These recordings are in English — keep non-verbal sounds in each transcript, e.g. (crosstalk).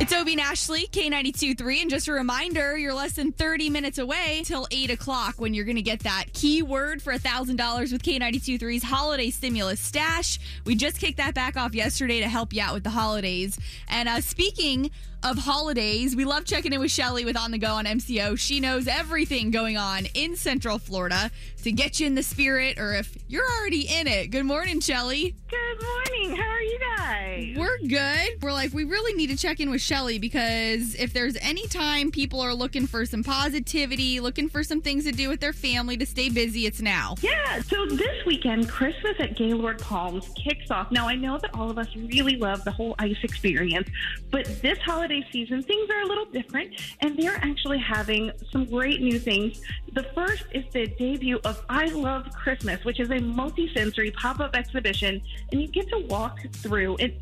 It's Obie and Ashley, K92.3. And just a reminder, you're less than 30 minutes away till 8 o'clock when you're going to get that keyword for $1,000 with K92.3's holiday stimulus stash. We just kicked that back off yesterday to help you out with the holidays. And uh, speaking of holidays, we love checking in with Shelley with On the Go on MCO. She knows everything going on in Central Florida to get you in the spirit or if you're already in it. Good morning, Shelley. Good morning. How are you guys? We're good. We're like, we really need to check in with Shelley because if there's any time people are looking for some positivity, looking for some things to do with their family to stay busy, it's now. Yeah, so this weekend, Christmas at Gaylord Palms kicks off. Now, I know that all of us really love the whole ice experience, but this holiday season, things are a little different, and they're actually having some great new things. The first is the debut of I Love Christmas, which is a multi sensory pop up exhibition, and you get to walk through and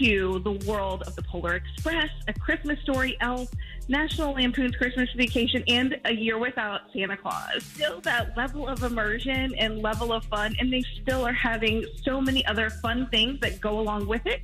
into the world of the Polar Express, A Christmas Story, Elf, National Lampoon's Christmas Vacation, and A Year Without Santa Claus. Still that level of immersion and level of fun, and they still are having so many other fun things that go along with it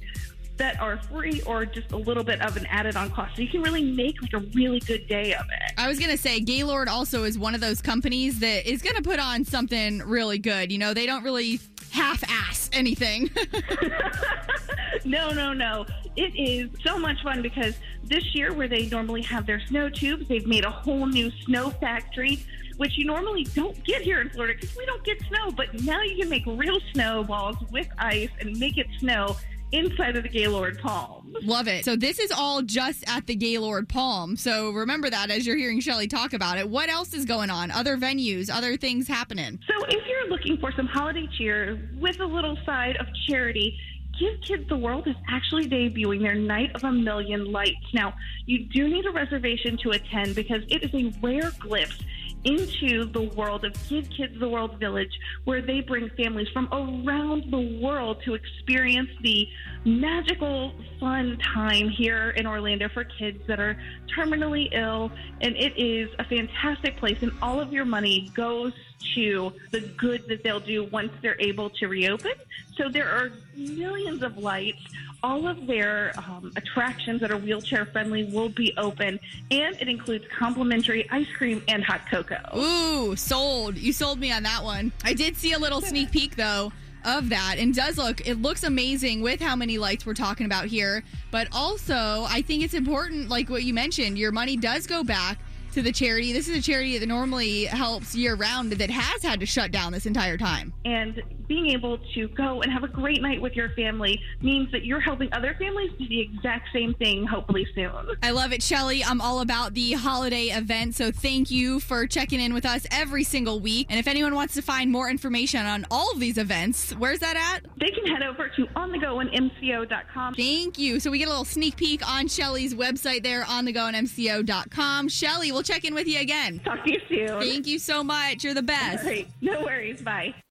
that are free or just a little bit of an added on cost. So you can really make like a really good day of it. I was going to say, Gaylord also is one of those companies that is going to put on something really good. You know, they don't really half ass anything. (laughs) (laughs) (laughs) no, no, no. It is so much fun because this year, where they normally have their snow tubes, they've made a whole new snow factory. Which you normally don't get here in Florida because we don't get snow, but now you can make real snowballs with ice and make it snow inside of the Gaylord Palm. Love it. So this is all just at the Gaylord Palm. So remember that as you're hearing Shelley talk about it. What else is going on? Other venues, other things happening. So if you're looking for some holiday cheer with a little side of charity, Give Kids the World is actually debuting their Night of a Million Lights. Now, you do need a reservation to attend because it is a rare glimpse into the world of Give Kids the World Village, where they bring families from around the world to experience the magical, fun time here in Orlando for kids that are terminally ill. And it is a fantastic place, and all of your money goes to the good that they'll do once they're able to reopen. So there are millions of lights. All of their um, attractions that are wheelchair friendly will be open, and it includes complimentary ice cream and hot cocoa. Ooh, sold. You sold me on that one. I did see a little (laughs) sneak peek though of that and does look it looks amazing with how many lights we're talking about here but also i think it's important like what you mentioned your money does go back to the charity. This is a charity that normally helps year round that has had to shut down this entire time. And being able to go and have a great night with your family means that you're helping other families do the exact same thing, hopefully soon. I love it, Shelley. I'm all about the holiday event. So thank you for checking in with us every single week. And if anyone wants to find more information on all of these events, where's that at? They can head over to onthegoinmco.com. Thank you. So we get a little sneak peek on Shelley's website there, onthegoinmco.com. Shelley, we'll check in with you again. Talk to you soon. Thank you so much. You're the best. No worries. Bye.